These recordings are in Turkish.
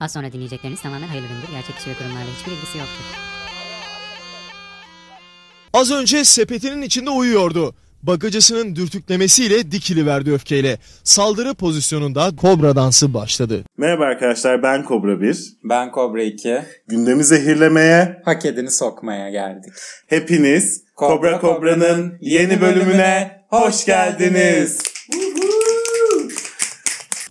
Az sonra dinleyecekleriniz tamamen hayırlı üründür. Gerçek kişi ve kurumlarla hiçbir ilgisi yoktur. Az önce sepetinin içinde uyuyordu. Bagacısının dürtüklemesiyle dikiliverdi öfkeyle. Saldırı pozisyonunda kobra dansı başladı. Merhaba arkadaşlar ben Kobra 1. Ben Kobra 2. Gündemi zehirlemeye Hak edeni sokmaya geldik. hepiniz Kobra Kobra'nın yeni bölümüne hoş geldiniz.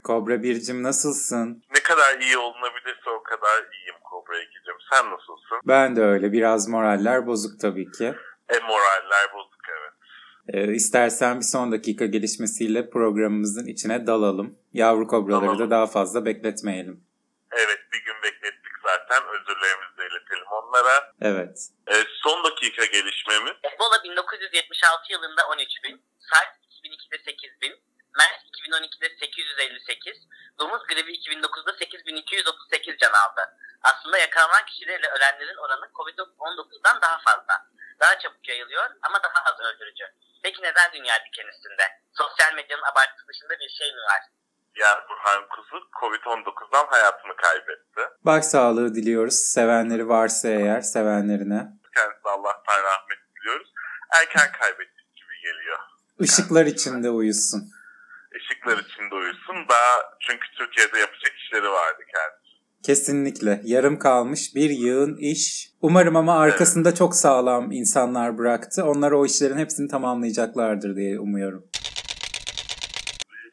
Kobra 1'cim nasılsın? Ne kadar iyi olunabilirse o kadar iyiyim Kobra Ekicim. Sen nasılsın? Ben de öyle. Biraz moraller bozuk tabii ki. E moraller bozuk evet. Ee, istersen bir son dakika gelişmesiyle programımızın içine dalalım. Yavru kobraları Dalalım. da daha fazla bekletmeyelim. Evet bir gün beklettik zaten. Özürlerimizi de iletelim onlara. Evet. E, son dakika gelişmemiz. Ebola 1976 yılında 13 bin, SARS 2002'de 8 bin, MERS 2012'de 858, domuz gribi 2009'da 8238 can aldı. Aslında yakalanan kişilerle ölenlerin oranı COVID-19'dan daha fazla. Daha çabuk yayılıyor ama daha az öldürücü. Peki neden dünya diken üstünde? Sosyal medyanın abartısı dışında bir şey mi var? Yani Burhan Kuzu Covid-19'dan hayatını kaybetti. Başsağlığı diliyoruz. Sevenleri varsa eğer sevenlerine. Kendisine Allah'tan rahmet diliyoruz. Erken kaybettik gibi geliyor. Işıklar içinde uyusun. Işıklar içinde uyusun. Daha çünkü Türkiye'de yapacak işleri vardı kendisi. Kesinlikle. Yarım kalmış bir yığın iş. Umarım ama arkasında çok sağlam insanlar bıraktı. Onlar o işlerin hepsini tamamlayacaklardır diye umuyorum.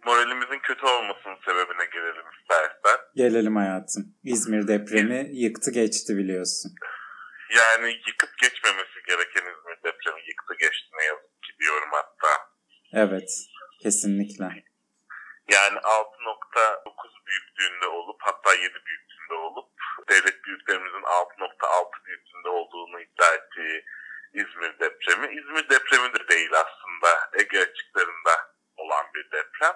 Moralimizin kötü olmasının sebebine gelelim istersen. Gelelim hayatım. İzmir depremi yıktı geçti biliyorsun. Yani yıkıp geçmemesi gereken İzmir depremi yıktı geçti ne yazık ki diyorum hatta. Evet. Kesinlikle. Yani 6.9 büyüklüğünde olup hatta 7 büyüklüğünde olup devlet büyüklerimizin 6.6 büyüklüğünde olduğunu iddia ettiği İzmir depremi. İzmir depremi de değil aslında Ege açıklarında olan bir deprem.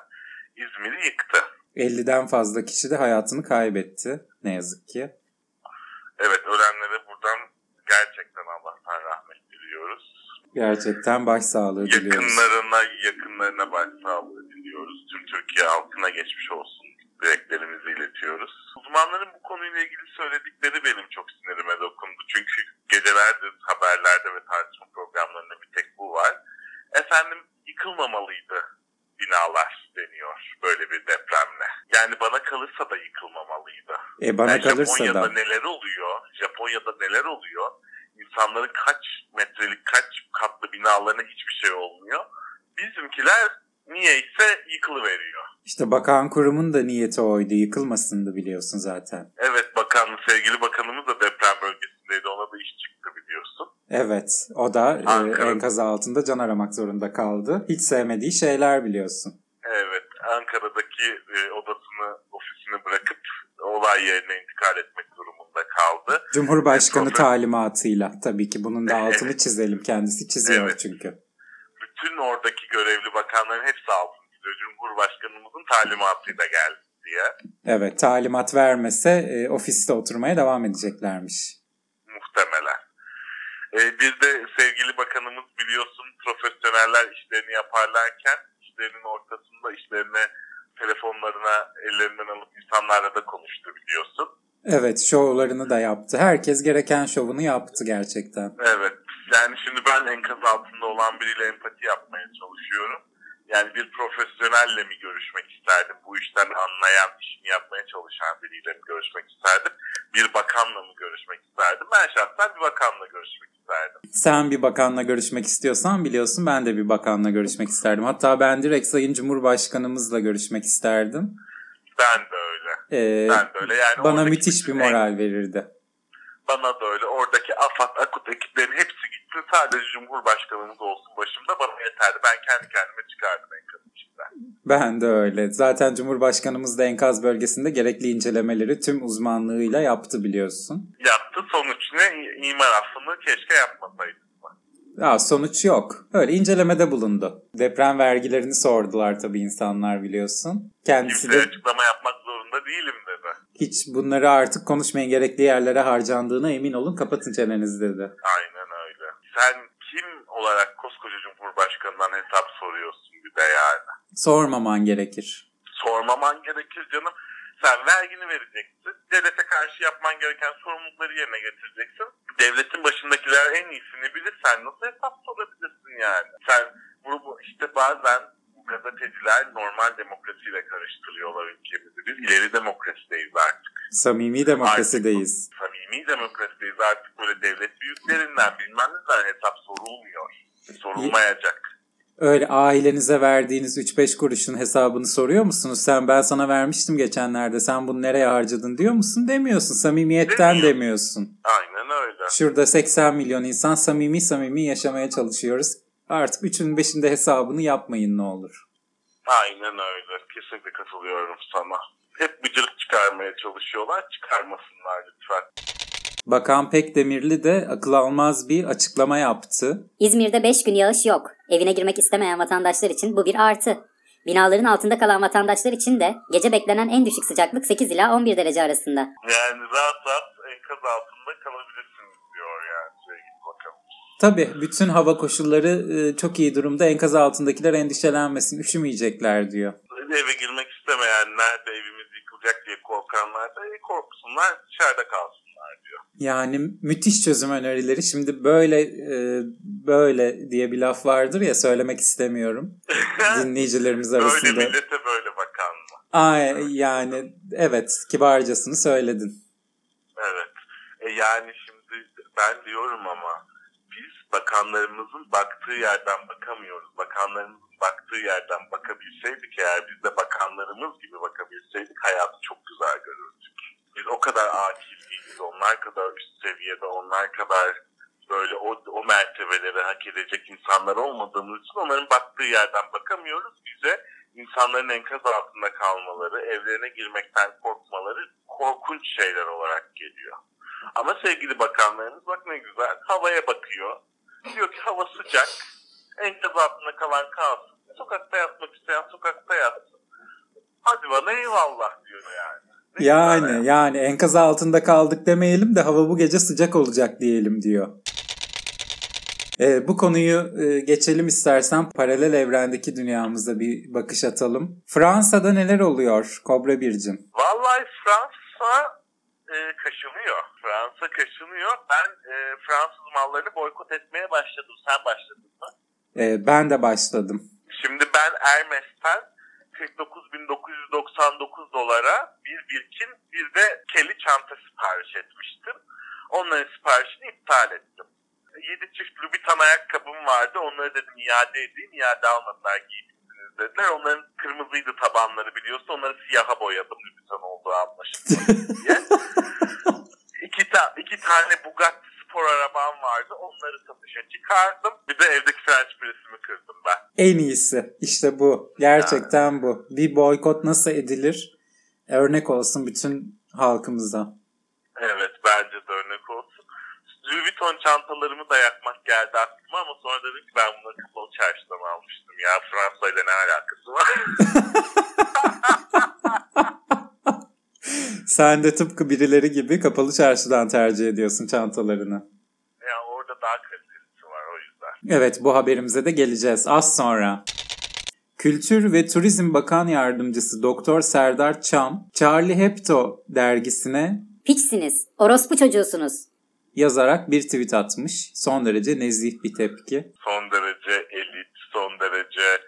İzmir'i yıktı. 50'den fazla kişi de hayatını kaybetti. Ne yazık ki. Evet ölenlere buradan gerçekten Allah'tan rahmet diliyoruz. Gerçekten başsağlığı diliyoruz. Yakınlarına, yakınlarına başsağlığı diliyoruz. Tüm Türkiye halkına geçmiş olsun dileklerimizi iletiyoruz. Uzmanların bu konuyla ilgili söyledikleri benim çok sinirime dokundu. Çünkü gecelerdir haberlerde ve tartışma programlarında bir tek bu var. Efendim yıkılmamalıydı binalar deniyor böyle bir depremle. Yani bana kalırsa da yıkılmamalıydı. E bana Yani kalırsa Japonya'da da. neler oluyor? Japonya'da neler oluyor? İnsanların kaç metrelik, kaç katlı binalarına hiçbir şey olmuyor. Bizimkiler niyeyse yıkılıveriyor. İşte bakan kurumun da niyeti oydu. Yıkılmasındı biliyorsun zaten. Evet bakan, sevgili bakanımız da deprem bölgesindeydi. Ona da iş çıktı biliyorsun. Evet. O da e, Ankara. enkaz altında can aramak zorunda kaldı. Hiç sevmediği şeyler biliyorsun. Evet Ankara'daki e, odasını, ofisini bırakıp olay yerine intikal etmek durumunda kaldı. Cumhurbaşkanı Evet, talimatıyla tabii ki bunun da altını çizelim. Kendisi çiziyor Evet. çünkü. Bütün oradaki görevli bakanların hepsi altını çiziyor. Cumhurbaşkanımızın talimatıyla geldi diye. Evet talimat vermese e, ofiste oturmaya devam edeceklermiş. muhtemelen. Ee, bir de sevgili bakanımız biliyorsun profesyoneller işlerini yaparlarken işlerinin ortasında işlerine telefonlarına ellerinden alıp insanlarla da konuştu biliyorsun. Evet şovlarını da yaptı. Herkes gereken şovunu yaptı gerçekten. Evet yani şimdi ben enkaz altında olan biriyle empati yapmaya. Yani bir profesyonelle mi görüşmek isterdim? Bu işten anlayan, işini yapmaya çalışan biriyle mi görüşmek isterdim? Bir bakanla mı görüşmek isterdim? Ben şahsen bir bakanla görüşmek isterdim. Sen bir bakanla görüşmek istiyorsan biliyorsun ben de bir bakanla görüşmek isterdim. Hatta ben direkt Sayın Cumhurbaşkanımızla görüşmek isterdim. Ben de öyle. Ee, Ben de öyle. Yani bana müthiş bir bütün en- moral verirdi. Bana da öyle. Oradaki AFAD, AKUT ekiplerin hepsi gitsin. Sadece Cumhurbaşkanımız olsun başımda. Bana yeterli. Ben kendi kendime çıkardım enkazın içinden. Ben de öyle. Zaten Cumhurbaşkanımız da enkaz bölgesinde gerekli incelemeleri tüm uzmanlığıyla yaptı biliyorsun. Yaptı. Sonuç ne? İmar affını keşke yapmasaydı. Ya sonuç yok. Öyle incelemede bulundu. Deprem vergilerini sordular tabii insanlar biliyorsun. Kendisi de açıklama yapmak zorunda değilim dedi. hiç bunları artık konuşmayın gerekli yerlere harcandığına emin olun kapatın çenenizi dedi. Aynen. Sen kim olarak koskoca Cumhurbaşkanından hesap soruyorsun bir de yani? Sormaman gerekir. Sormaman gerekir canım. Sen vergini vereceksin. devlete karşı yapman gereken sorumlulukları yerine getireceksin. Devletin başındakiler en iyisini bilir. Sen nasıl hesap sorabilirsin yani? Sen bunu bu- işte bazen gazeteciler normal demokrasiyle karıştırıyorlar ülkemizi. Biz ileri demokrasideyiz artık. Samimi demokrasideyiz. Samimi demokrasideyiz artık böyle devlet büyüklerinden bilmem neden hesap sorulmuyor. Sorulmayacak. Öyle ailenize verdiğiniz 3-5 kuruşun hesabını soruyor musunuz? Sen ben sana vermiştim geçenlerde sen bunu nereye harcadın diyor musun? Demiyorsun. Samimiyetten demiyorsun. Aynen öyle. Şurada 80 milyon insan samimi samimi yaşamaya çalışıyoruz. Artık üçün beşinde hesabını yapmayın ne olur. Aynen öyle. Kesinlikle katılıyorum sana. Hep bıcırık çıkarmaya çalışıyorlar. Çıkarmasınlar lütfen. Bakan Pekdemirli de akıl almaz bir açıklama yaptı. İzmir'de 5 gün yağış yok. Evine girmek istemeyen vatandaşlar için bu bir artı. Binaların altında kalan vatandaşlar için de gece beklenen en düşük sıcaklık 8 ila 11 derece arasında. Yani rahat rahat enkaz altında kalabilirsiniz diyor yani sevgili bakalım. Tabii bütün hava koşulları e, çok iyi durumda. Enkaz altındakiler endişelenmesin, üşümeyecekler diyor. Eve girmek istemeyenler de evimiz yıkılacak diye korkanlar da e, korksunlar dışarıda kalsınlar diyor. Yani müthiş çözüm önerileri. Şimdi böyle e, böyle diye bir laf vardır ya söylemek istemiyorum dinleyicilerimiz Böyle arasında. millete böyle bakan mı? Ay yani evet kibarcasını söyledin. Evet. E yani şimdi ben diyorum ama biz bakanlarımızın baktığı yerden bakamıyoruz. Bakanlarımızın baktığı yerden bakabilseydik eğer biz de bakanlarımız gibi bakabilseydik hayatı çok güzel görürdük. Biz o kadar akil değiliz, onlar kadar üst seviyede, onlar kadar böyle o, o mertebeleri hak edecek insanlar olmadığımız için onların baktığı yerden bakamıyoruz. Bize insanların enkaz altında kalmaları, evlerine girmekten korkmaları korkunç şeyler olarak geliyor. Ama sevgili bakanlarımız bak ne güzel havaya bakıyor. Diyor ki hava sıcak, enkaz altında kalan kalsın. Sokakta yatmak isteyen sokakta yatsın. Hadi bana eyvallah diyor yani. Ne güzel Yani yani enkaz altında kaldık demeyelim de hava bu gece sıcak olacak diyelim diyor. E, bu konuyu e, geçelim istersen paralel evrendeki dünyamıza bir bakış atalım. Fransa'da neler oluyor Kobra Bircim? Vallahi Fransa e, kaşınıyor. Fransa kaşınıyor. Ben e, Fransız mallarını boykot etmeye başladım. Sen başladın mı? E, ben de başladım. Şimdi ben Hermes'ten 49.999 dolara bir Birkin bir de Kelly çanta sipariş etmiştim. Onların siparişini iptal ettim. 7 çift Louboutin ayakkabım vardı. Onları dedim iade edeyim. İade almadılar giymişsiniz dediler. Onların kırmızıydı tabanları biliyorsun. Onları siyaha boyadım Louboutin olduğu anlaşıldı diye. iki, ta- iki tane Bugatti spor arabam vardı. Onları satışa çıkardım. Bir de evdeki French press'imi kırdım ben. En iyisi işte bu. Gerçekten bu. Bir boykot nasıl edilir? Örnek olsun bütün halkımıza. Evet bence de örnek olsun. Louis Vuitton çantalarımı da yakmak geldi aklıma ama sonra dedim ki ben bunları kapalı çarşıdan almıştım ya. Fransa ile ne alakası var? Sen de tıpkı birileri gibi kapalı çarşıdan tercih ediyorsun çantalarını. ya orada daha kalitesi var o yüzden. Evet bu haberimize de geleceğiz az sonra. Kültür ve Turizm Bakan Yardımcısı Doktor Serdar Çam, Charlie Hebdo dergisine Piçsiniz, orospu çocuğusunuz. yazarak bir tweet atmış. Son derece nezih bir tepki. Son derece elit, son derece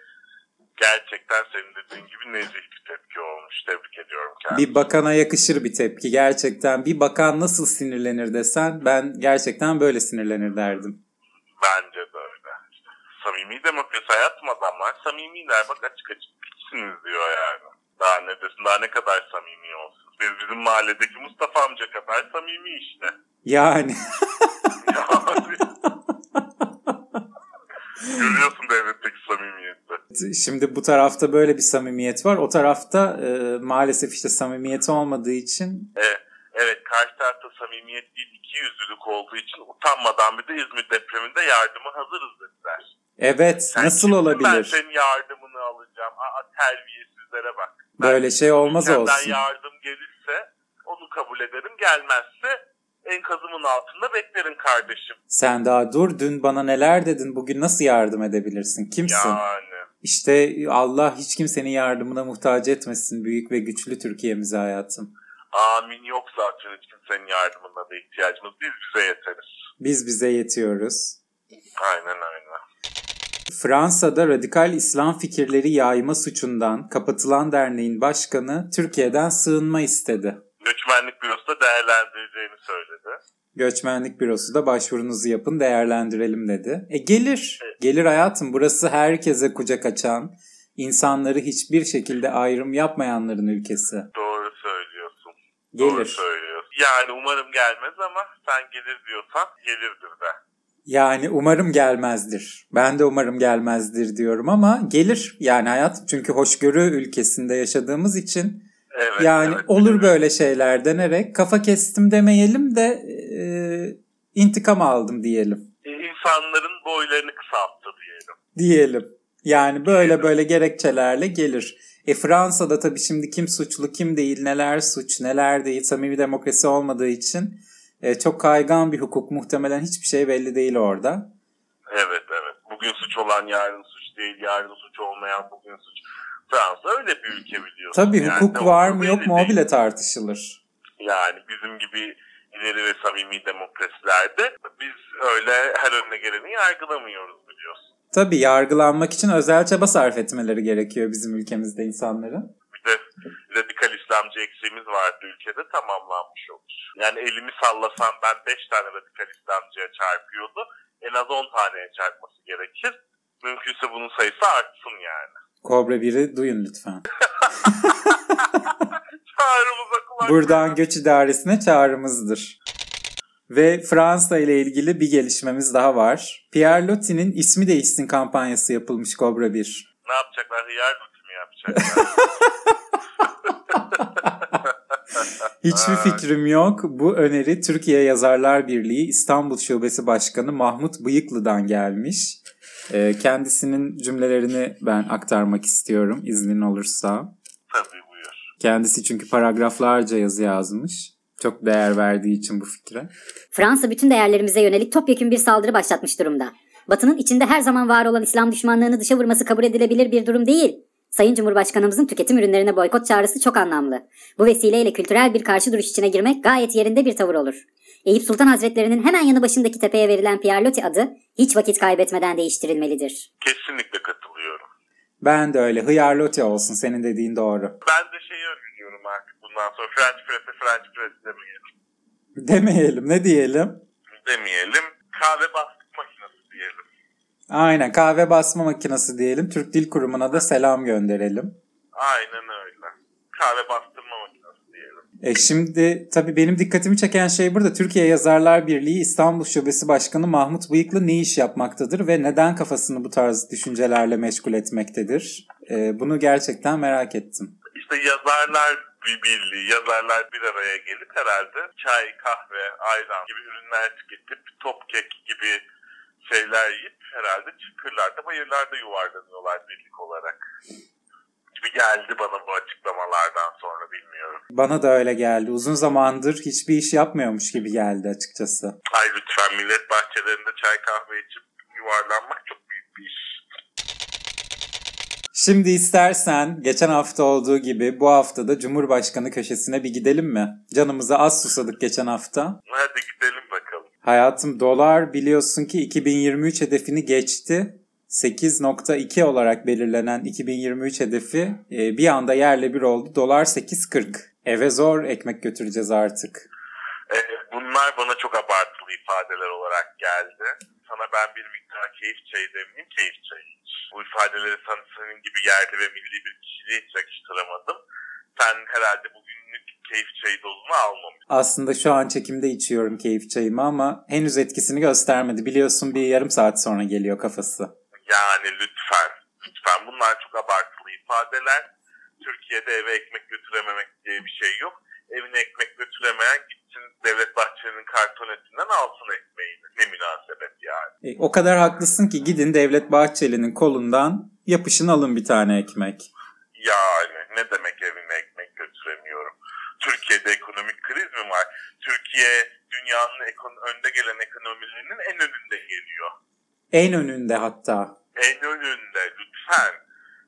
gerçekten senin dediğin gibi nezih bir tepki olmuş. Tebrik ediyorum kendimi. Bir bakana yakışır bir tepki gerçekten. Bir bakan nasıl sinirlenir desen ben gerçekten böyle sinirlenir derdim. Bence de öyle. Samimi demokrasi hayatım adamlar. Samimiler bak açık açık piçsiniz diyor yani. Daha ne desin daha ne kadar samimi olsun. Biz bizim mahalledeki Mustafa amca kadar samimi işte. Yani Yani. Görüyorsun devletteki samimiyeti. şimdi bu tarafta böyle bir samimiyet var. O tarafta e, maalesef işte samimiyeti olmadığı için Evet, evet karşı tarafta samimiyet değil iki yüzlülük olduğu için utanmadan bir de İzmir depreminde yardıma hazırız dediler. evet Sen nasıl kimsin, Ben olabilir? senin yardımını alacağım. Aa terbiyesizlere bak. Böyle şey olmaz olsun. yardım gelirse onu kabul ederim. Gelmezse enkazımın altında beklerim kardeşim. Sen daha dur dün bana neler dedin bugün nasıl yardım edebilirsin? Kimsin? Yani. İşte Allah hiç kimsenin yardımına muhtaç etmesin büyük ve güçlü Türkiye'mize hayatım. Amin yok zaten hiç kimsenin yardımına da ihtiyacımız. Biz bize yeteriz. Biz bize yetiyoruz. Aynen öyle. Fransa'da radikal İslam fikirleri yayma suçundan kapatılan derneğin başkanı Türkiye'den sığınma istedi. Göçmenlik bürosu da değerlendireceğini söyledi. Göçmenlik bürosu da başvurunuzu yapın değerlendirelim dedi. E gelir. Gelir hayatım. Burası herkese kucak açan, insanları hiçbir şekilde ayrım yapmayanların ülkesi. Doğru söylüyorsun. Doğru Gelir. söylüyorsun. Yani umarım gelmez ama sen gelir diyorsan gelirdir de. Yani umarım gelmezdir. Ben de umarım gelmezdir diyorum ama gelir. Yani hayat çünkü hoşgörü ülkesinde yaşadığımız için Evet, yani evet, olur biliyorum. böyle şeyler denerek kafa kestim demeyelim de e, intikam aldım diyelim. E, İnsanların boylarını kısalttı diyelim. Diyelim. Yani böyle böyle gerekçelerle gelir. E Fransa'da tabii şimdi kim suçlu kim değil neler suç neler değil samimi demokrasi olmadığı için e, çok kaygan bir hukuk muhtemelen hiçbir şey belli değil orada. Evet evet. Bugün suç olan yarın suç değil, yarın suç olmayan bugün suç. Fransa öyle bir ülke biliyorsun. Tabii Yani hukuk var mı yok mu o bile tartışılır. Yani bizim gibi ileri ve samimi demokrasilerde biz öyle her önüne geleni yargılamıyoruz biliyorsun. Tabii yargılanmak için özel çaba sarf etmeleri gerekiyor bizim ülkemizde insanların. Bir de radikal İslamcı eksiğimiz vardı ülkede tamamlanmış olur. Yani elimi sallasam ben 5 tane radikal İslamcıya çarpıyordu. En az 10 taneye çarpması gerekir. Mümkünse bunun sayısı artsın yani. Kobra 1'i duyun lütfen. Çağrımıza kulak Buradan göç idaresine çağrımızdır. Ve Fransa ile ilgili bir gelişmemiz daha var. Pierre Loti'nin ismi değişsin kampanyası yapılmış Kobra 1. Ne yapacaklar? Hıyar lütfü mü yapacaklar? Hiçbir fikrim yok. Bu öneri Türkiye Yazarlar Birliği İstanbul Şubesi Başkanı Mahmut Bıyıklı'dan gelmiş. Ee, Kendisinin cümlelerini ben aktarmak istiyorum iznin olursa. Tabii buyur. Kendisi çünkü paragraflarca yazı yazmış. Çok değer verdiği için bu fikre. Fransa bütün değerlerimize yönelik topyekun bir saldırı başlatmış durumda. Batı'nın içinde her zaman var olan İslam düşmanlığını dışa vurması kabul edilebilir bir durum değil. Sayın Cumhurbaşkanımızın tüketim ürünlerine boykot çağrısı çok anlamlı. Bu vesileyle kültürel bir karşı duruş içine girmek gayet yerinde bir tavır olur. Eyüp Sultan Hazretleri'nin hemen yanı başındaki tepeye verilen Pierre Loti adı hiç vakit kaybetmeden değiştirilmelidir. Kesinlikle katılıyorum. Ben de öyle. Hıyar Loti olsun senin dediğin doğru. Ben de şeyi öneriyorum artık bundan sonra French Press'e French Press demeyelim. Demeyelim ne diyelim? Demeyelim. Kahve bastık makinesi diyelim. Aynen kahve basma makinesi diyelim. Türk Dil Kurumu'na da selam gönderelim. Aynen öyle. Kahve diyelim. E şimdi tabii benim dikkatimi çeken şey burada Türkiye Yazarlar Birliği İstanbul Şubesi Başkanı Mahmut Bıyıklı ne iş yapmaktadır ve neden kafasını bu tarz düşüncelerle meşgul etmektedir? E, bunu gerçekten merak ettim. İşte yazarlar bir birliği, yazarlar bir araya gelip herhalde çay, kahve, ayran gibi ürünler tüketip top kek gibi şeyler yiyip herhalde çıkırlarda, bayırlarda yuvarlanıyorlar birlik olarak. Gibi geldi bana bu açıklamalardan sonra bilmiyorum. Bana da öyle geldi. Uzun zamandır hiçbir iş yapmıyormuş gibi geldi açıkçası. Ay lütfen millet bahçelerinde çay kahve içip yuvarlanmak çok büyük bir iş. Şimdi istersen geçen hafta olduğu gibi bu hafta da Cumhurbaşkanı köşesine bir gidelim mi? Canımıza az susadık geçen hafta. Hadi gidelim bakalım. Hayatım dolar biliyorsun ki 2023 hedefini geçti. 8.2 olarak belirlenen 2023 hedefi e, bir anda yerle bir oldu. Dolar 8.40. Eve zor ekmek götüreceğiz artık. Ee, bunlar bana çok abartılı ifadeler olarak geldi. Sana ben bir miktar keyif çayı demeyeyim, keyif çayı. Bu ifadeleri sana senin gibi yerli ve milli bir kişiliğe hiç yakıştıramadım. Sen herhalde bugünlük keyif çayı dozunu almamışsın. Aslında şu an çekimde içiyorum keyif çayımı ama henüz etkisini göstermedi. Biliyorsun bir yarım saat sonra geliyor kafası. Yani lütfen, lütfen bunlar çok abartılı ifadeler. Türkiye'de eve ekmek götürememek diye bir şey yok. Evine ekmek götüremeyen gitsin Devlet Bahçeli'nin kartonetinden alsın ekmeğini. Ne münasebet yani. E, o kadar haklısın ki gidin Devlet Bahçeli'nin kolundan yapışın alın bir tane ekmek. Yani ne demek evime ekmek götüremiyorum? Türkiye'de ekonomik kriz mi var? Türkiye dünyanın ekon- önde gelen ekonomilerinin en önünde geliyor. En önünde hatta. En önünde lütfen.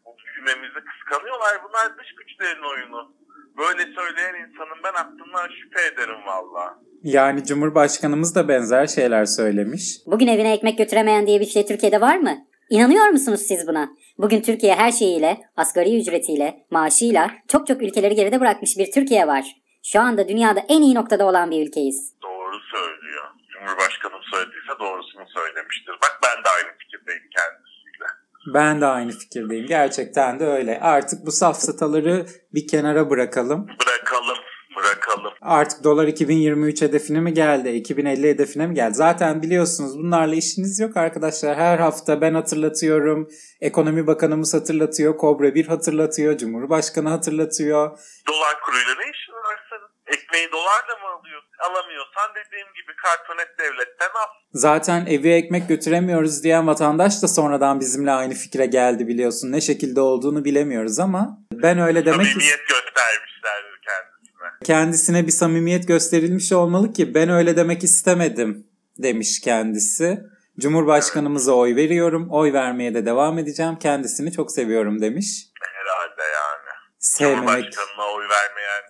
Bu büyümemizi kıskanıyorlar. Bunlar dış güçlerin oyunu. böyle söyleyen insanın ben aklımdan şüphe ederim valla. Yani Cumhurbaşkanımız da benzer şeyler söylemiş. Bugün evine ekmek götüremeyen diye bir şey Türkiye'de var mı? İnanıyor musunuz siz buna? Bugün Türkiye her şeyiyle, asgari ücretiyle, maaşıyla çok çok ülkeleri geride bırakmış bir Türkiye var. Şu anda dünyada en iyi noktada olan bir ülkeyiz. Doğru söylüyor. Cumhurbaşkanım söylediyse doğrusunu söylemiştir. Bak ben de aynı fikirdeyim kendisiyle. Ben de aynı fikirdeyim. Gerçekten de öyle. Artık bu safsataları bir kenara bırakalım. Bırakalım, bırakalım. Artık dolar 2023 hedefine mi geldi? 2050 hedefine mi geldi? Zaten biliyorsunuz bunlarla işiniz yok arkadaşlar. Her hafta ben hatırlatıyorum. Ekonomi Bakanımız hatırlatıyor. Kobra 1 hatırlatıyor. Cumhurbaşkanı hatırlatıyor. Dolar kuruyla ne işin var senin? Ekmeği dolarla mı alıyorsun? Alamıyorsan dediğim gibi kartonet devletten al. Zaten evi ekmek götüremiyoruz diyen vatandaş da sonradan bizimle aynı fikre geldi biliyorsun. Ne şekilde olduğunu bilemiyoruz ama ben öyle demek Samimiyet göstermişlerdir kendisine. kendisine bir samimiyet gösterilmiş olmalı ki ben öyle demek istemedim demiş kendisi. Cumhurbaşkanımıza oy veriyorum. Oy vermeye de devam edeceğim. Kendisini çok seviyorum demiş. Herhalde yani. Sevmemek Cumhurbaşkanına oy vermeyen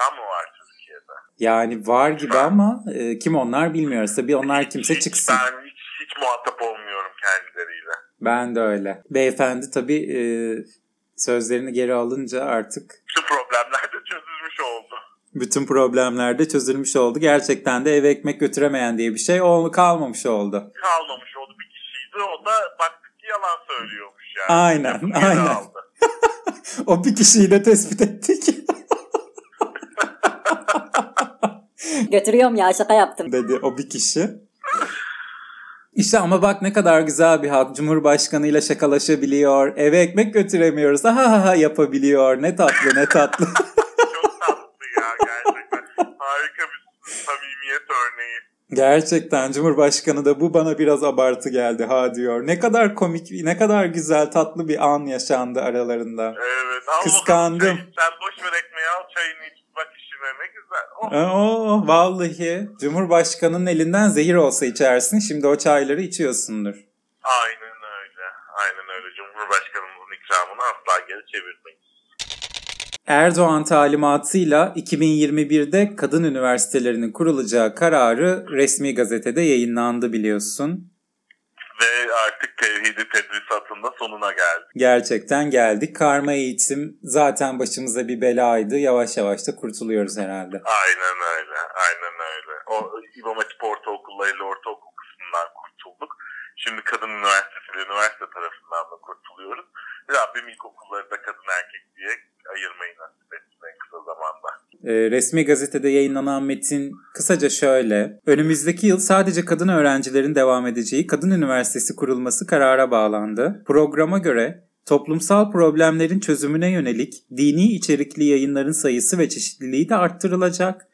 insan mı var Türkiye'de? yani var gibi ama e, kim onlar bilmiyoruz. Tabii onlar kimse Hiç- çıksın. Ben hiç, hiç muhatap olmuyorum kendileriyle. Ben de öyle. Beyefendi tabii e, sözlerini geri alınca artık Bütün problemler de çözülmüş oldu. bütün problemler de çözülmüş oldu. Gerçekten de eve ekmek götüremeyen diye bir şey ol kalmamış oldu. Kalmamış oldu bir kişiydi. O da baktık ki yalan söylüyormuş yani. Aynen, aynen. O bir kişiyi de tespit ettik Götürüyorum ya şaka yaptım. dedi o bir kişi. İşte ama bak ne kadar güzel bir halk. Cumhurbaşkanıyla şakalaşabiliyor. Eve ekmek götüremiyoruz. Ha ha ha yapabiliyor. Ne tatlı ne tatlı. Çok tatlı ya gerçekten. Harika bir samimiyet örneği. Gerçekten Cumhurbaşkanı da bu bana biraz abartı geldi ha diyor. Ne kadar komik, ne kadar güzel tatlı bir an yaşandı aralarında. Evet. Al Kıskandım. çayı. Sen boş ver ekmeği al çayını iç. Bak işine ne güzel. Oh. Oo, vallahi Cumhurbaşkanının elinden zehir olsa içersin. Şimdi o çayları içiyorsundur. Aynen öyle. Aynen öyle. Cumhurbaşkanımızın ikramını asla geri çevirmeyiz. Erdoğan talimatıyla 2021'de kadın üniversitelerinin kurulacağı kararı resmi gazetede yayınlandı biliyorsun. Ve artık tevhidi tedrisatında sonuna geldik. Gerçekten geldik. Karma eğitim zaten başımıza bir belaydı. Yavaş yavaş da kurtuluyoruz herhalde. Aynen öyle. Aynen öyle. O İmam Hatip ortaokullarıyla ortaokul kısmından kurtulduk. Şimdi kadın üniversitesi ve üniversite tarafından da kurtuluyoruz. Rabbim ilkokulları da kadın erkek diye ayırmayı nasip etsin en kısa zamanda. Ee, resmi gazetede yayınlanan metin kısaca şöyle. Önümüzdeki yıl sadece kadın öğrencilerin devam edeceği kadın üniversitesi kurulması karara bağlandı. Programa göre toplumsal problemlerin çözümüne yönelik dini içerikli yayınların sayısı ve çeşitliliği de arttırılacak.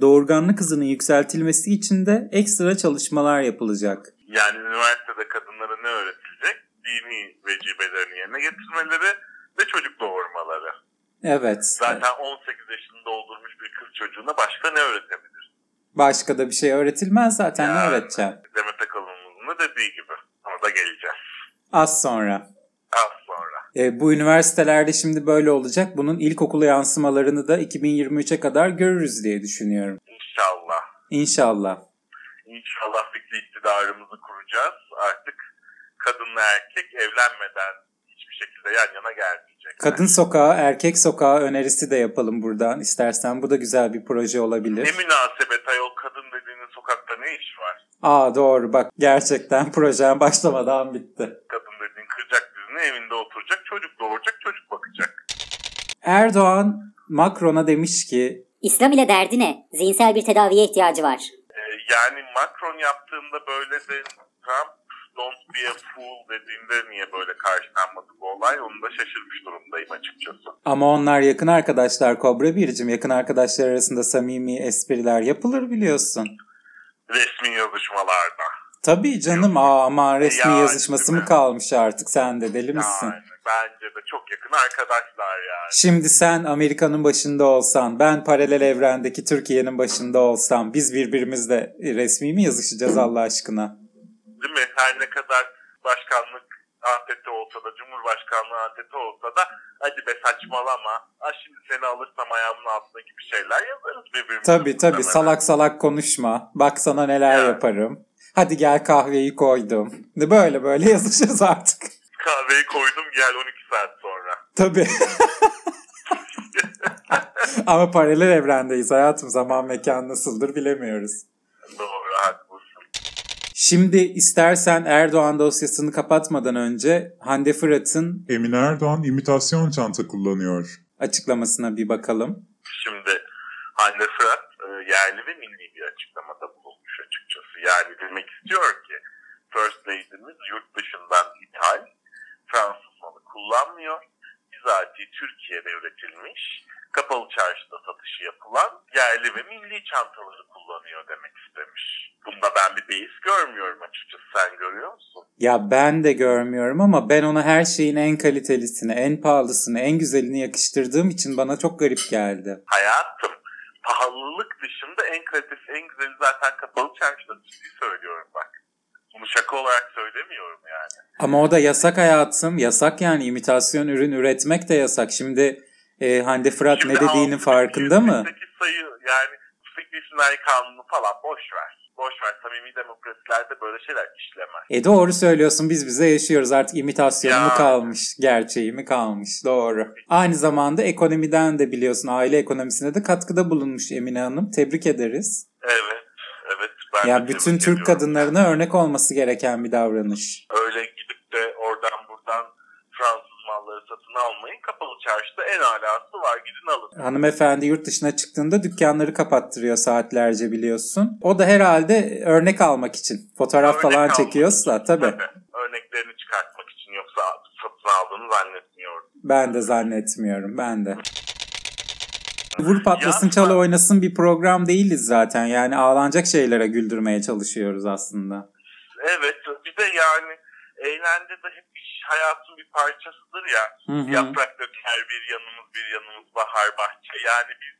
Doğurganlık hızının yükseltilmesi için de ekstra çalışmalar yapılacak. Yani üniversitede kadınlara ne öğretilecek? Dini vecibelerini yerine getirmeleri ve çocuk doğurmaları. Evet. Zaten 18 yaşını doldurmuş bir kız çocuğuna başka ne öğretebilir? Başka da bir şey öğretilmez zaten ne Yani. öğreteceğim? Demet Akalın'ın dediği gibi. Ona da geleceğiz. Az sonra. Az sonra. E, bu üniversitelerde şimdi böyle olacak. Bunun ilkokula yansımalarını da 2023'e kadar görürüz diye düşünüyorum. İnşallah. İnşallah. İnşallah fikri iktidarımızı kuracağız. Artık kadınla erkek evlenmeden hiçbir şekilde yan yana Kadın sokağı, erkek sokağı önerisi de yapalım buradan istersen. Bu da güzel bir proje Ne olabilir. münasebet ayol kadın dediğinin sokakta ne iş var? Aa doğru bak gerçekten projen başlamadan bitti. Kadın dediğin kıracak dizini evinde oturacak, çocuk doğuracak, çocuk bakacak. Erdoğan Macron'a demiş ki İslam ile derdi ne? Zihinsel bir tedaviye ihtiyacı var. Ee, yani Macron yaptığında böyle de Trump don't be a fool dediğinde niye böyle karşılanmadı bu olay onu da şaşırmış durumdayım açıkçası. ama onlar yakın arkadaşlar Kobra Bircim. Yakın arkadaşlar arasında samimi espriler yapılır biliyorsun. Resmi yazışmalarda. Tabii canım aa, ama resmi Ya, yazışması mı kalmış artık sen de deli misin? Yani bence de çok yakın arkadaşlar yani. Şimdi sen Amerika'nın başında olsan, ben paralel evrendeki Türkiye'nin başında olsam biz birbirimizle resmi mi yazışacağız Allah aşkına? Değil mi? Her ne kadar başkanlık anteti olsa da Cumhurbaşkanlığı anteti olsa da hadi be saçmalama. Ha şimdi seni alırsam ayağımın altına gibi şeyler yazarız birbirimize. Tabii tabii muhtemelen. salak salak konuşma. Bak sana neler Ya. yaparım. Hadi gel kahveyi koydum. Böyle böyle yazışırız artık. Kahveyi koydum gel 12 saat sonra. Tabii. Ama paralel evrendeyiz hayatım. Zaman mekan nasıldır bilemiyoruz. Doğru. Şimdi istersen Erdoğan dosyasını kapatmadan önce Hande Fırat'ın Emine Erdoğan imitasyon çanta kullanıyor. açıklamasına bir bakalım. Şimdi Hande Fırat e, yerli ve milli bir açıklamada bulunmuş açıkçası. Yani demek istiyor ki First Lady'miz yurt dışından ithal Fransız malı kullanmıyor. Bizatihi Türkiye'de üretilmiş kapalı çarşıda satışı yapılan yerli ve milli çantaları kullanıyor demek istemiş. Bunda ben bir beis görmüyorum açıkçası. Sen görüyor musun? Ya ben de görmüyorum ama ben ona her şeyin en kalitelisini, en pahalısını, en güzelini yakıştırdığım için bana çok garip geldi. Hayatım pahalılık dışında en kalitesi en güzeli zaten kapalı çarşıda ciddi söylüyorum bak. Bunu şaka olarak söylemiyorum yani. Ama o da yasak hayatım. Yasak yani imitasyon ürün üretmek de yasak. Şimdi e, Hande Fırat Şimdi ne dediğinin 6248 farkında mı? sayı yani Yüksek Disiplinary Kanunu falan boş ver. Boş ver samimi demokrasilerde böyle şeyler işlemez. E doğru söylüyorsun biz bize yaşıyoruz artık imitasyonu mu kalmış gerçeği mi kalmış doğru. Aynı zamanda ekonomiden de biliyorsun aile ekonomisine de katkıda bulunmuş Emine Hanım tebrik ederiz. Evet. Evet. Ben Ya bütün Türk kadınlarına örnek olması gereken bir davranış. Öyle gidip de oradan buradan Fransız malları satın almayın. Kapalı çarşıda en alası var. Gidin alın. Hanımefendi yurt dışına çıktığında dükkanları kapattırıyor saatlerce biliyorsun. O da herhalde örnek almak için. Fotoğraf Örnek falan almak çekiyorsa için, tabii. Örneklerini çıkartmak için yoksa satın aldığını zannetmiyorum. Ben de zannetmiyorum ben de. Vur patlasın çalı oynasın bir program değiliz zaten. Yani ağlanacak şeylere güldürmeye çalışıyoruz aslında. Evet bir de yani eğlence de hep hayatın bir parçasıdır ya. Hı hı. Yaprak döker bir yanımız bir yanımız bahar bahçe. Yani biz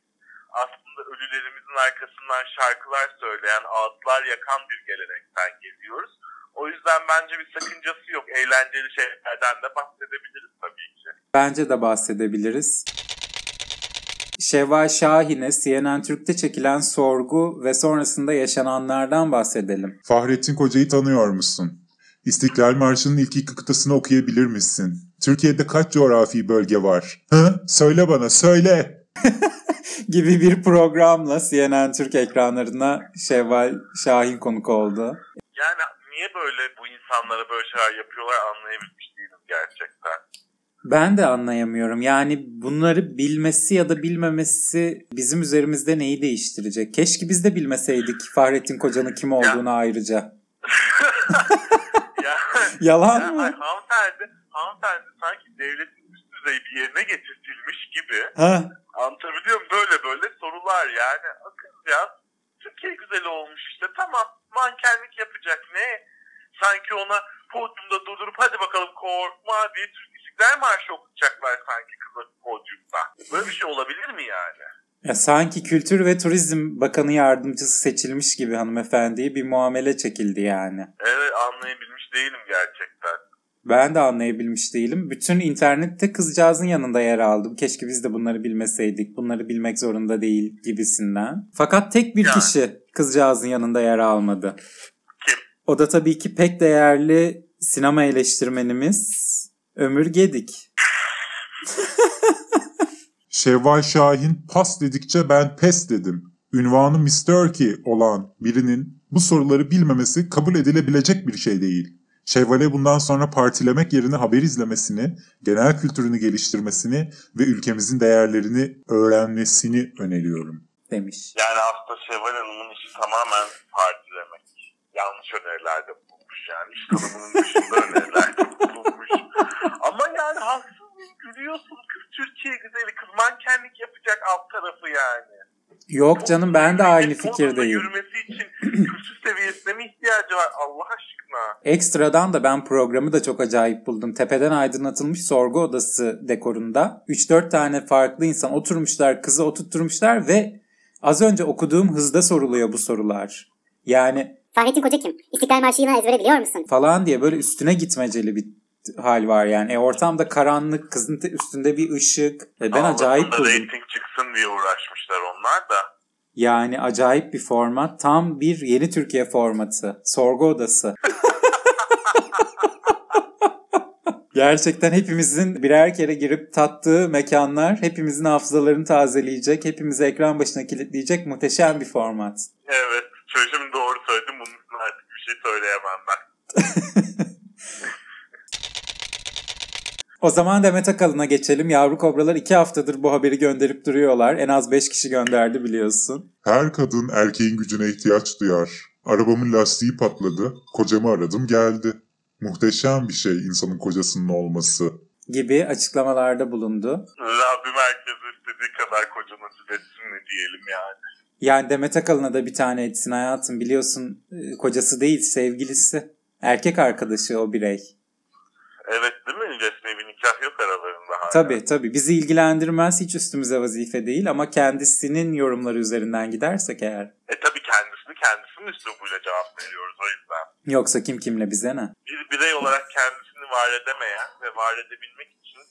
aslında ölülerimizin arkasından şarkılar söyleyen, ağıtlar yakan bir gelenekten geliyoruz. O yüzden bence bir sakıncası yok. Eğlenceli şeylerden de bahsedebiliriz tabii ki. Bence de bahsedebiliriz. Şevval Şahin'e CNN Türk'te çekilen sorgu ve sonrasında yaşananlardan bahsedelim. Fahrettin Koca'yı tanıyor musun? İstiklal Marşı'nın ilk iki kıtasını okuyabilir misin? Türkiye'de kaç coğrafi bölge var? Hı? Söyle bana, söyle! gibi bir programla CNN Türk ekranlarına Şevval Şahin konuk oldu. Yani niye böyle bu insanlara böyle şeyler yapıyorlar anlayabilmiş değilim gerçekten. Ben de anlayamıyorum. Yani bunları bilmesi ya da bilmemesi bizim üzerimizde neyi değiştirecek? Keşke biz de bilmeseydik Fahrettin Koca'nın kim olduğunu ayrıca. ya, Yalan ya, mı? ay, hanımefendi, hanımefendi sanki devletin üst düzey bir yerine getirtilmiş gibi Ha, Anlatabiliyor muyum? Böyle böyle sorular yani. Akın ya Türkiye güzel olmuş işte tamam mankenlik yapacak ne? Sanki ona podyumda durdurup hadi bakalım korkma diye Türk İstiklal Marşı okutacaklar sanki kıza podyumda. Böyle bir şey olabilir mi yani? Ya sanki Kültür ve Turizm Bakanı Yardımcısı seçilmiş gibi hanımefendiye bir muamele çekildi yani. Evet anlayabilmiş değilim gerçekten. Ben de anlayabilmiş değilim. Bütün internette kızcağızın yanında yer aldım. Keşke biz de bunları bilmeseydik. Bunları bilmek zorunda değil gibisinden. Fakat tek bir Ya. kişi kızcağızın yanında yer almadı. Kim? O da tabii ki pek değerli sinema eleştirmenimiz Ömür Gedik. Şevval Şahin pas dedikçe ben pes dedim. Ünvanı Mr. Ki olan birinin bu soruları bilmemesi kabul edilebilecek bir şey değil. Şevval'e bundan sonra partilemek yerine haber izlemesini, genel kültürünü geliştirmesini ve ülkemizin değerlerini öğrenmesini öneriyorum. demiş. Yani aslında Şevval Hanım'ın işi tamamen partilemek. Yanlış önerilerde bulunmuş yani. İş tanımının dışında önerilerde bulunmuş. Ama yani haksız? Gülüyorsun Türkiye güzeli. Kız mankenlik yapacak alt tarafı yani. Yok canım ben de aynı fikirdeyim. Yürümesi için kültür seviyesine mi ihtiyacı var Allah aşkına? Ekstradan da ben programı da çok acayip buldum. Tepeden aydınlatılmış sorgu odası dekorunda 3-4 tane farklı insan oturmuşlar, kızı oturtturmuşlar ve az önce okuduğum hızda soruluyor bu sorular. Yani Fahrettin Koca kim? İstiklal Marşı'nı ezbere biliyor musun? falan diye böyle üstüne gitmeceli bir hal var yani. E, ortamda karanlık, kızın üstünde bir ışık. E, ben acayip da buldum. reyting çıksın diye uğraşmışlar onlar da. Yani acayip bir format. Tam bir yeni Türkiye formatı. Sorgu odası. Gerçekten hepimizin birer kere girip tattığı mekanlar hepimizin hafızalarını tazeleyecek, hepimizi ekran başına kilitleyecek muhteşem bir format. Evet. Çocuğum doğru söyledim. Bunun artık bir şey söyleyemem ben. O zaman Demet Akalın'a geçelim. Yavru kobralar iki haftadır bu haberi gönderip duruyorlar. En az beş kişi gönderdi biliyorsun. Her kadın erkeğin gücüne ihtiyaç duyar. Arabamın lastiği patladı. Kocamı aradım geldi. Muhteşem bir şey insanın kocasının olması. Gibi açıklamalarda bulundu. Rabbim herkese istediği kadar koca nasip etsin ne diyelim yani. Yani Demet Akalın'a da bir tane etsin hayatım. Biliyorsun e, kocası değil sevgilisi. Erkek arkadaşı o birey. Evet değil mi? Nikah yok aralarında hala. Tabii tabii bizi ilgilendirmez hiç üstümüze vazife değil ama kendisinin yorumları üzerinden gidersek eğer. E tabii kendisini kendisinin üslubuyla cevap veriyoruz o yüzden. Yoksa kim kimle bize ne? Bir birey olarak kendisini var edemeyen ve var edebilmek için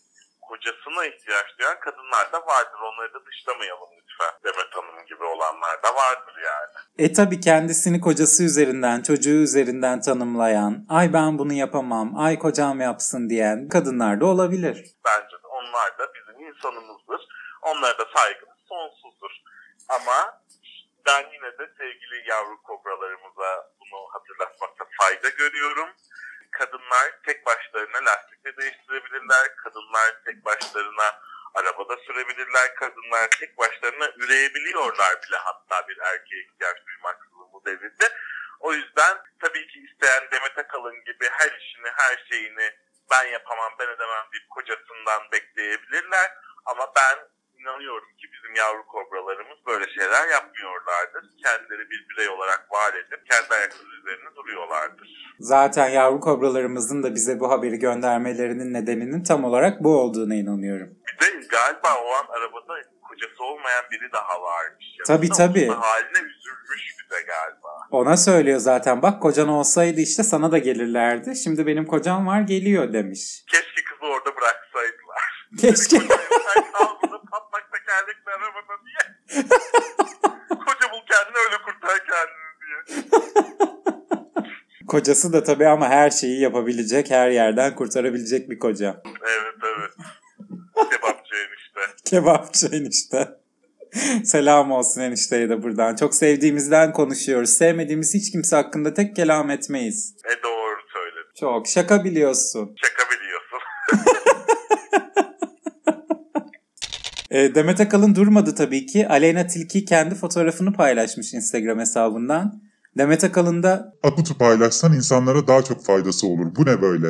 kocasına ihtiyaç duyan kadınlar da vardır. Onları da dışlamayalım lütfen. Demet Hanım gibi olanlar da vardır yani. E tabii kendisini kocası üzerinden, çocuğu üzerinden tanımlayan, ay ben bunu yapamam, ay kocam yapsın diyen kadınlar da olabilir. Bence de onlar da bizim insanımızdır. Onlara da saygımız sonsuzdur. Ama ben yine de sevgili yavru kobralarımıza bunu hatırlatmakta fayda görüyorum. Kadınlar tek başlarına lastik de değiştirebilirler. Kadınlar tek başlarına arabada sürebilirler. Kadınlar tek başlarına üreyebiliyorlar bile hatta bir erkeğe ihtiyaç duymaksızın bu devirde. O yüzden tabii ki isteyen Demet Akalın gibi her işini, her şeyini ben yapamam, ben edemem deyip kocasından bekleyebilirler. Ama ben inanıyorum ki bizim yavru kobralarımız böyle şeyler yapmıyorlardır. Kendileri bir birey olarak var edip kendi ayakları üzerine duruyorlardır. Zaten yavru kobralarımızın da bize bu haberi göndermelerinin nedeninin tam olarak bu olduğuna inanıyorum. Bir de galiba o an arabada kocası olmayan biri daha varmış. Ya Tabii, tabii. haline üzülmüş bir de galiba. Ona söylüyor zaten bak kocan olsaydı işte sana da gelirlerdi. Şimdi benim kocam var geliyor demiş. Keşke kızı orada bıraksaydılar. Keşke. Sen kal burada patlak tekerlekli arabada diye. Koca bul kendini öyle kurtar kendini diye. Kocası da tabii ama her şeyi yapabilecek, her yerden kurtarabilecek bir koca. Evet evet. Kebapçı enişte. Kebapçı enişte. Selam olsun enişteye de buradan. Çok sevdiğimizden konuşuyoruz. Sevmediğimiz hiç kimse hakkında tek kelam etmeyiz. E doğru söyledin. Çok şaka biliyorsun. Şaka biliyorsun. E, Demet Akalın durmadı tabii ki. Aleyna Tilki kendi fotoğrafını paylaşmış Instagram hesabından. Demet Akalın da Akut'u paylaşsan insanlara daha çok faydası olur. Bu ne böyle?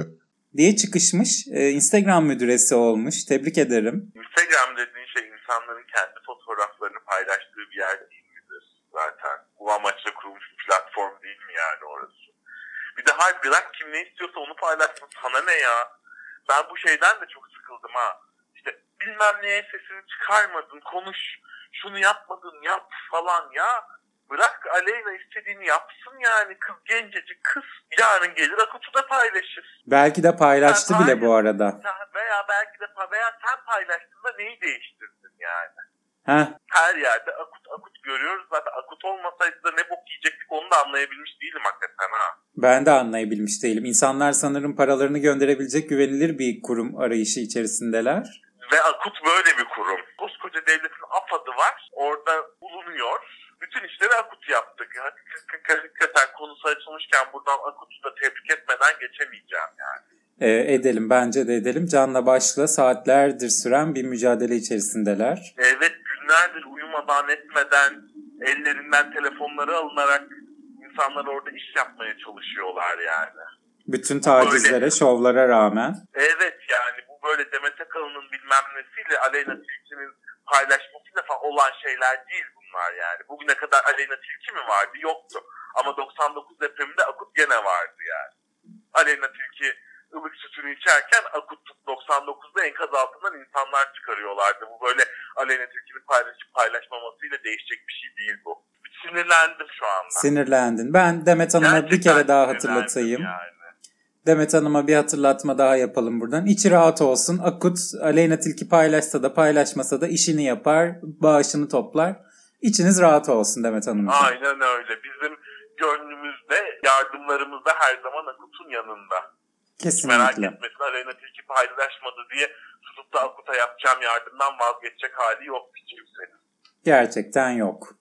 diye çıkışmış. E, Instagram müdüresi olmuş. Tebrik ederim. Instagram dediğin şey insanların kendi fotoğraflarını paylaştığı bir yer değil midir zaten? Bu amaçla kurulmuş bir platform değil mi yani orası? Bir de hayır bırak kim ne istiyorsa onu paylaşsın sana ne ya? Ben bu şeyden de çok sıkıldım ha. Bilmem neye sesini çıkarmadın konuş şunu yapmadın yap falan ya. Bırak Aleyna istediğini yapsın yani kız gencecik kız. Yarın gelir Akut'u da paylaşır. Belki de paylaştı Ben bile bu arada. Ya Veya belki de veya sen paylaştığında neyi değiştirdin yani? Heh, her yerde akut akut görüyoruz. Zaten akut olmasaydı da ne bok yiyecektik onu da anlayabilmiş değilim hakikaten ha. ben de anlayabilmiş değilim. İnsanlar sanırım paralarını gönderebilecek güvenilir bir kurum arayışı içerisindeler. Ve akut böyle bir kurum. Koskoca devletin AFAD'ı var. Orada bulunuyor. Bütün işleri akut yaptık. Hakikaten konusu açılmışken buradan akutu da tebrik etmeden geçemeyeceğim yani. E, edelim bence de edelim. Canla başla saatlerdir süren bir mücadele içerisindeler. Evet günlerdir uyumadan etmeden ellerinden telefonları alınarak insanlar orada iş yapmaya çalışıyorlar yani. Bütün tacizlere, şovlara rağmen. Evet yani bu böyle Demet Akalın'ın bilmem nesiyle Aleyna Tilki'nin paylaşmasıyla falan olan şeyler değil bunlar yani. Bugüne kadar Aleyna Tilki mi vardı? Yoktu. Ama 99 depreminde Akut gene vardı yani. Aleyna Tilki ılık sütünü içerken Akut 99'da enkaz altından insanlar çıkarıyorlardı. Bu böyle Aleyna Tilki'nin paylaşıp paylaşmamasıyla değişecek bir şey değil bu. Sinirlendim şu anda. Sinirlendin. Ben Demet Hanım'a bir kere daha hatırlatayım. Yani. Demet Hanım'a bir hatırlatma daha yapalım buradan. İçi rahat olsun. Akut Aleyna Tilki paylaşsa da paylaşmasa da işini yapar, bağışını toplar. İçiniz rahat olsun Demet Hanım. Aynen öyle. Bizim gönlümüzde, yardımlarımızda her zaman Akut'un yanında. Hiç merak Kesinlikle. etmesin Aleyna Tilki paylaşmadı diye tutup da Akut'a yapacağım yardımdan vazgeçecek hali yok hiç kimsenin. Gerçekten yok.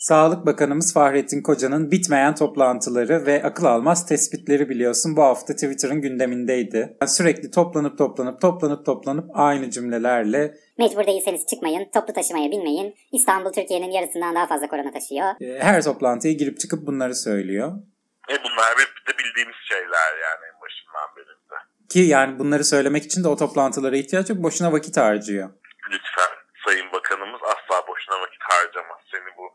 Sağlık Bakanımız Fahrettin Koca'nın bitmeyen toplantıları ve akıl almaz tespitleri biliyorsun bu hafta Twitter'ın gündemindeydi. Sürekli toplanıp toplanıp toplanıp toplanıp aynı cümlelerle Mecbur değilseniz çıkmayın, toplu taşımaya binmeyin. İstanbul Türkiye'nin yarısından daha fazla korona taşıyor. e, her toplantıya girip çıkıp bunları söylüyor. E bunlar hep de bildiğimiz şeyler yani en başından beri de. Ki yani bunları söylemek için de o toplantılara ihtiyaç yok. Boşuna vakit harcıyor. Lütfen Sayın Bakanımız asla boşuna vakit harcamaz. Seni bu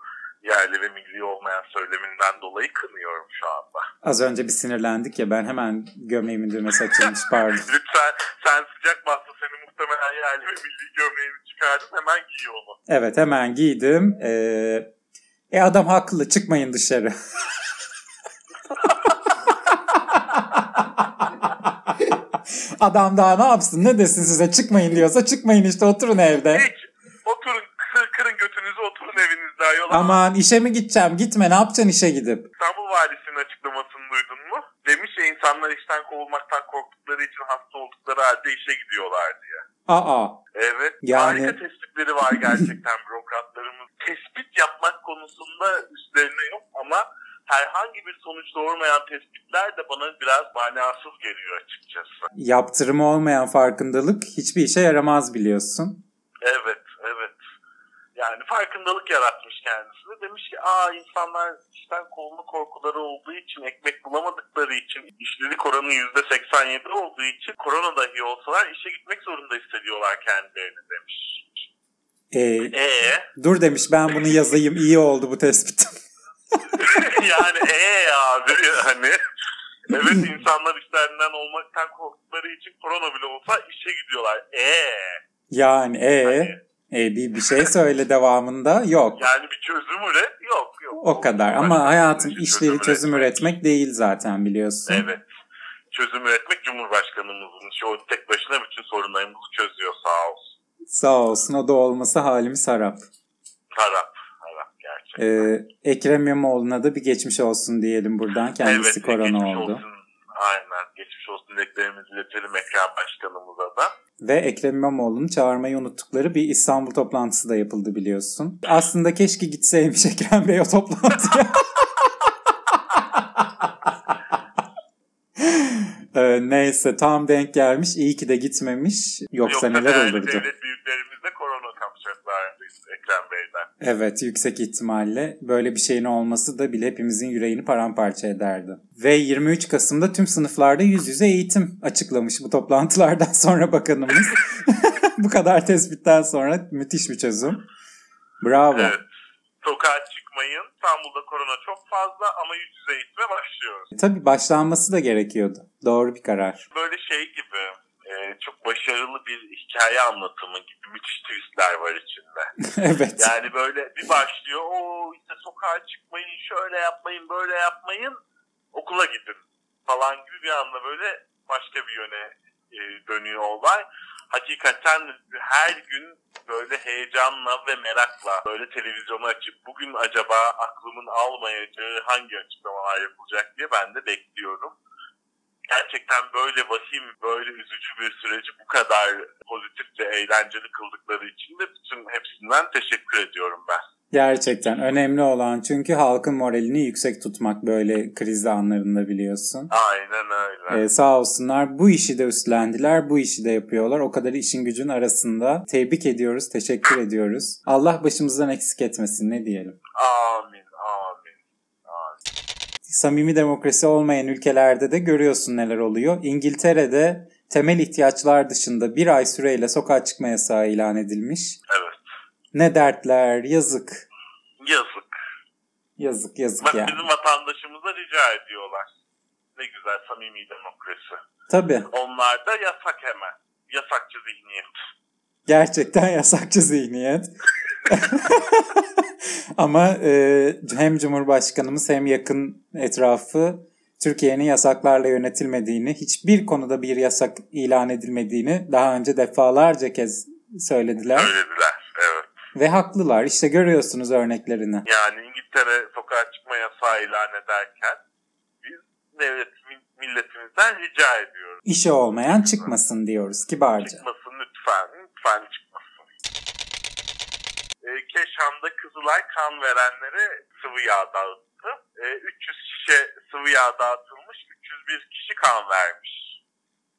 yerli ve milli olmayan söyleminden dolayı kınıyorum şu anda. Az önce bir sinirlendik ya ben hemen gömleğimin düğmesi açılmış pardon. Lütfen sen sıcak bastı seni muhtemelen yerli ve milli gömleğini çıkardın hemen giy onu. Evet hemen giydim. Ee, e adam haklı çıkmayın dışarı. adam daha ne yapsın ne desin size çıkmayın diyorsa çıkmayın işte oturun evde. Hiç oturun kır, kırın götünüzü oturun evinizde ayol. Aman işe mi gideceğim gitme ne yapacaksın işe gidip. İstanbul Valisi'nin açıklamasını duydun mu? Demiş ya insanlar işten kovulmaktan korktukları için hasta oldukları halde işe gidiyorlar diye. Aa Evet. Yani- Harika tespitleri var gerçekten bürokratlarımız. Tespit yapmak konusunda üstlerine yok ama herhangi bir sonuç doğurmayan tespitler de bana biraz manasız geliyor açıkçası. yaptırımı olmayan farkındalık hiçbir işe yaramaz biliyorsun. Farkındalık yaratmış kendisine. Demiş ki aa insanlar işten kovulma korkuları olduğu için, ekmek bulamadıkları için, işsizlik oranı %87 olduğu için korona dahi olsalar işe gitmek zorunda hissediyorlar kendilerini demiş. Ee, Ee dur demiş ben bunu yazayım iyi oldu bu tespit. yani ee abi hani evet insanlar işlerinden olmaktan korktukları için korona bile olsa işe gidiyorlar. Ee yani e Hani- e bir, bir şey söyle devamında yok. yani bir çözüm üret yok yok. O kadar ama Başka hayatın işleri çözüm üretmek değil zaten biliyorsun. Evet. Çözüm üretmek Cumhurbaşkanımızın. O tek başına bütün sorunlarımızı çözüyor sağ olsun. Sağ olsun o da olmasa halimiz harap. Harap. Harap gerçekten. Ee, Ekrem İmamoğlu'na da bir geçmiş olsun diyelim buradan. Kendisi evet, korona oldu. Olsun. Geçmiş olsun dileklerimizi iletelim Ekrem Başkanımıza da. Ve Ekrem İmamoğlu'nu çağırmayı unuttukları bir İstanbul toplantısı da yapıldı biliyorsun. Aslında keşke gitseymiş Ekrem Bey o toplantıya. Ee, neyse tam denk gelmiş. İyi ki de gitmemiş. Yoksa, neler değerli olurdu. devlet büyüklerimiz kapacaklardı Ekrem Bey'den. Evet yüksek ihtimalle böyle bir şeyin olması da bile hepimizin yüreğini paramparça ederdi. Ve 23 Kasım'da tüm sınıflarda yüz yüze eğitim açıklamış bu toplantılardan sonra bakanımız. bu kadar tespitten sonra müthiş bir çözüm. Bravo. Evet. Sokağa çıkmayın. İstanbul'da korona çok fazla ama yüz yüze eğitime başlıyoruz. Tabii başlanması da gerekiyordu. Doğru bir karar. Böyle şey gibi e, çok başarılı bir hikaye anlatımı gibi müthiş twistler var içinde. evet. Yani böyle bir başlıyor o işte sokağa çıkmayın şöyle yapmayın böyle yapmayın okula gidin falan gibi bir anda böyle başka bir yöne e, dönüyor olay. Hakikaten her gün böyle heyecanla ve merakla böyle televizyonu açıp bugün acaba aklımın almayacağı hangi açıklamalar yapılacak diye ben de bekliyorum. Gerçekten böyle vahim, böyle üzücü bir süreci bu kadar pozitif ve eğlenceli kıldıkları için de bütün hepsinden teşekkür ediyorum ben. Gerçekten önemli olan çünkü halkın moralini yüksek tutmak böyle krizli anlarında biliyorsun. Aynen öyle. Ee, sağ olsunlar bu işi de üstlendiler, bu işi de yapıyorlar. O kadar işin gücün arasında. Tebrik ediyoruz, teşekkür ediyoruz. Allah başımızdan eksik etmesin ne diyelim. Amin. Samimi demokrasi olmayan ülkelerde de görüyorsun neler oluyor. İngiltere'de temel ihtiyaçlar dışında bir ay süreyle sokağa çıkma yasağı ilan edilmiş. Evet. Ne dertler, yazık. Yazık. Yazık, yazık Bak yani. bizim vatandaşımıza rica ediyorlar. Ne güzel samimi demokrasi. Tabii. Onlar da yasak hemen. Yasakçı zihniyet. Gerçekten yasakçı zihniyet. Ama e, hem Cumhurbaşkanımız hem yakın etrafı Türkiye'nin yasaklarla yönetilmediğini, hiçbir konuda bir yasak ilan edilmediğini daha önce defalarca kez söylediler. Söylediler. Evet. Ve haklılar. İşte görüyorsunuz örneklerini. Yani İngiltere sokağa çıkma yasağı ilan ederken biz devlet milletimizden rica ediyoruz. İşi olmayan çıkmasın diyoruz kibarca. Çıkmasın lütfen. Lütfen çıkmasın. Keşan'da Kızılay kan verenlere sıvı yağ dağıttı. Ee, 300 şişe sıvı yağ dağıtılmış. 301 kişi kan vermiş.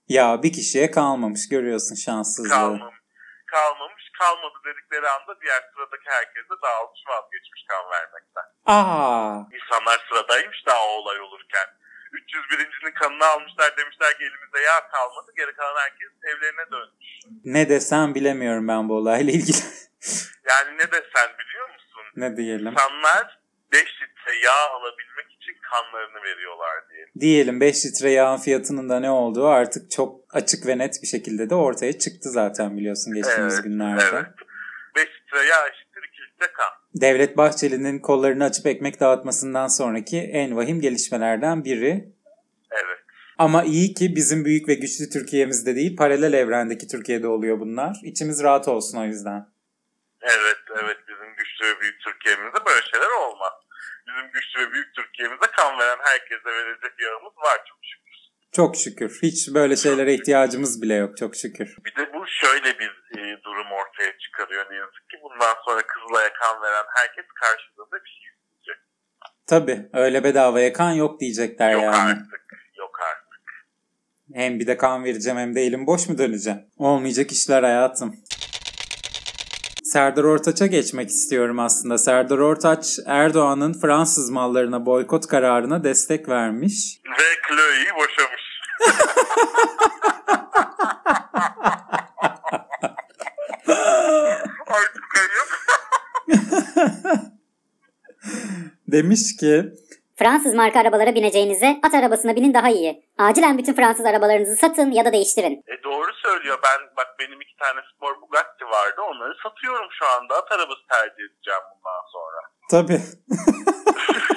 Ya bir kişiye kalmamış görüyorsun şanssızlığı. Kalmamış. Kalmamış. Kalmadı dedikleri anda diğer sıradaki herkes de dağılmış vazgeçmiş kan vermekten. Aa, İnsanlar sıradaymış daha o olay olurken. 301.'nin kanını almışlar demişler ki elimizde yağ kalmadı. Geri kalan herkes evlerine dönmüş. ne desem bilemiyorum ben bu olayla ilgili. Yani ne desen biliyor musun? ne diyelim? İnsanlar 5 litre yağ alabilmek için kanlarını veriyorlar diye. Diyelim 5 litre yağın fiyatının da ne olduğu artık çok açık ve net bir şekilde de ortaya çıktı zaten biliyorsun geçtiğimiz Evet, günlerde. Evet. 5 litre yağ eşittir 2 litre kan. Devlet Bahçeli'nin kollarını açıp ekmek dağıtmasından sonraki en vahim gelişmelerden biri. Evet. Ama iyi ki bizim büyük ve güçlü Türkiye'mizde değil paralel evrendeki Türkiye'de oluyor bunlar. İçimiz rahat olsun o yüzden. Evet, evet bizim güçlü ve büyük Türkiye'mizde böyle şeyler olmaz. Bizim güçlü ve büyük Türkiye'mizde kan veren herkese verecek yağımız var çok şükür. Çok şükür. Hiç böyle şeylere ihtiyacımız bile yok çok şükür. Bir de bu şöyle bir e, durum ortaya çıkarıyor ne yazık ki. Bundan sonra Kızılay'a kan veren herkes karşılığında bir şey isteyecek. Tabii öyle bedavaya kan yok diyecekler Yok yani. artık, yok artık. Hem bir de kan vereceğim hem de elim boş mu döneceğim? Olmayacak işler hayatım. Serdar Ortaç'a geçmek istiyorum aslında. Serdar Ortaç Erdoğan'ın Fransız mallarına boykot kararına destek vermiş. Ve Chloe'yi boşamış. Demiş ki Fransız marka arabalara bineceğinize at arabasına binin daha iyi. Acilen bütün Fransız arabalarınızı satın ya da değiştirin. E doğru söylüyor. Ben bak benim iki tane spor Bugatti vardı. Onları satıyorum şu anda. At arabası tercih edeceğim bundan sonra. tabii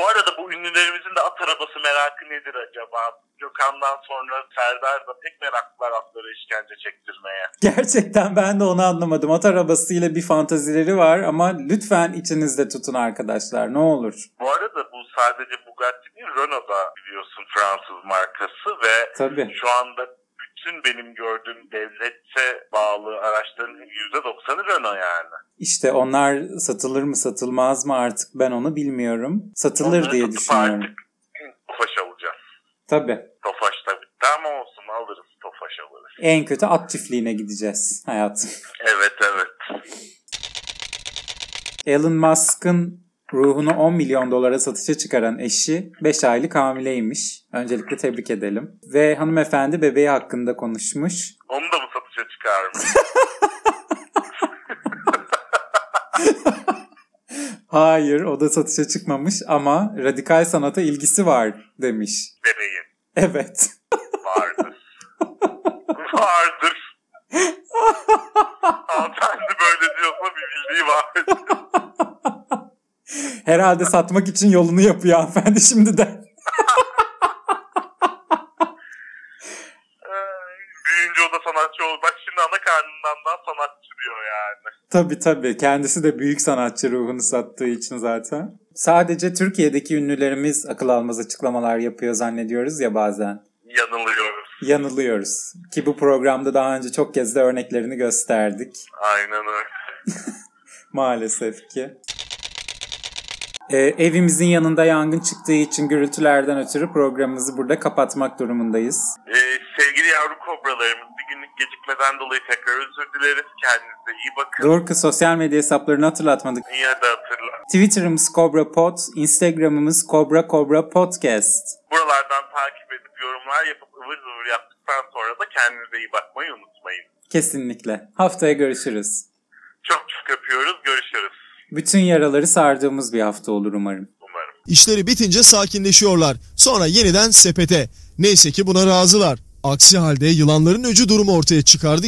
Bu arada bu ünlülerimizin de at arabası merakı nedir acaba? Gökhan'dan sonra Serdar da pek meraklılar atları işkence çektirmeye. gerçekten ben de onu anlamadım. At arabasıyla bir fantazileri var ama lütfen içinizde tutun arkadaşlar ne olur. Bu arada bu sadece Bugatti değil Renault da biliyorsun Fransız markası ve Tabii. şu anda bütün benim gördüğüm devlete bağlı araçların %90'ı Renault yani. İşte onlar satılır mı satılmaz mı artık ben onu bilmiyorum. Satılır Onları diye düşünüyorum. artık Tofaş alacağız. Tabii. Tofaş tabii. Ama olsun alırız Tofaş alırız. En kötü at çiftliğine gideceğiz hayatım. Evet evet. Elon Musk'ın ruhunu 10 milyon dolara satışa çıkaran eşi 5 aylık hamileymiş. Öncelikle tebrik edelim. Ve hanımefendi bebeği hakkında konuşmuş. Onu da mı satışa çıkarmış? Hayır o da satışa çıkmamış ama radikal sanata ilgisi var demiş. Bebeğin. Evet. Vardır. Vardır. Hanımefendi böyle diyorsa bir bildiği vardır. Herhalde satmak için yolunu yapıyor hanımefendi şimdiden. Büyüyünce o da sanatçı olur. Bak şimdi ana karnından daha sanatçı diyor yani. Tabii tabii. Kendisi de büyük sanatçı ruhunu sattığı için zaten. Sadece Türkiye'deki ünlülerimiz akıl almaz açıklamalar yapıyor zannediyoruz ya bazen. Yanılıyoruz. Yanılıyoruz. Ki bu programda daha önce çok kez de örneklerini gösterdik. Aynen öyle. Maalesef ki. Ee, evimizin yanında yangın çıktığı için gürültülerden ötürü programımızı burada kapatmak durumundayız. Ee, sevgili yavru kobralarımız bir günlük gecikmeden dolayı tekrar özür dileriz. Kendinize iyi bakın. Doğru ki sosyal medya hesaplarını hatırlatmadık. İyi hadi hatırla. Twitter'ımız Cobra Pod, Instagram'ımız Cobra Cobra Podcast. Buralardan takip edip yorumlar yapıp ıvır zıvır yaptıktan sonra da kendinize iyi bakmayı unutmayın. Kesinlikle. Haftaya görüşürüz. Çok çok öpüyoruz. Görüşürüz. Bütün yaraları sardığımız bir hafta olur umarım. Umarım. İşleri bitince sakinleşiyorlar. Sonra yeniden sepete. Neyse ki buna razılar. Aksi halde yılanların öcü durumu ortaya çıkardı.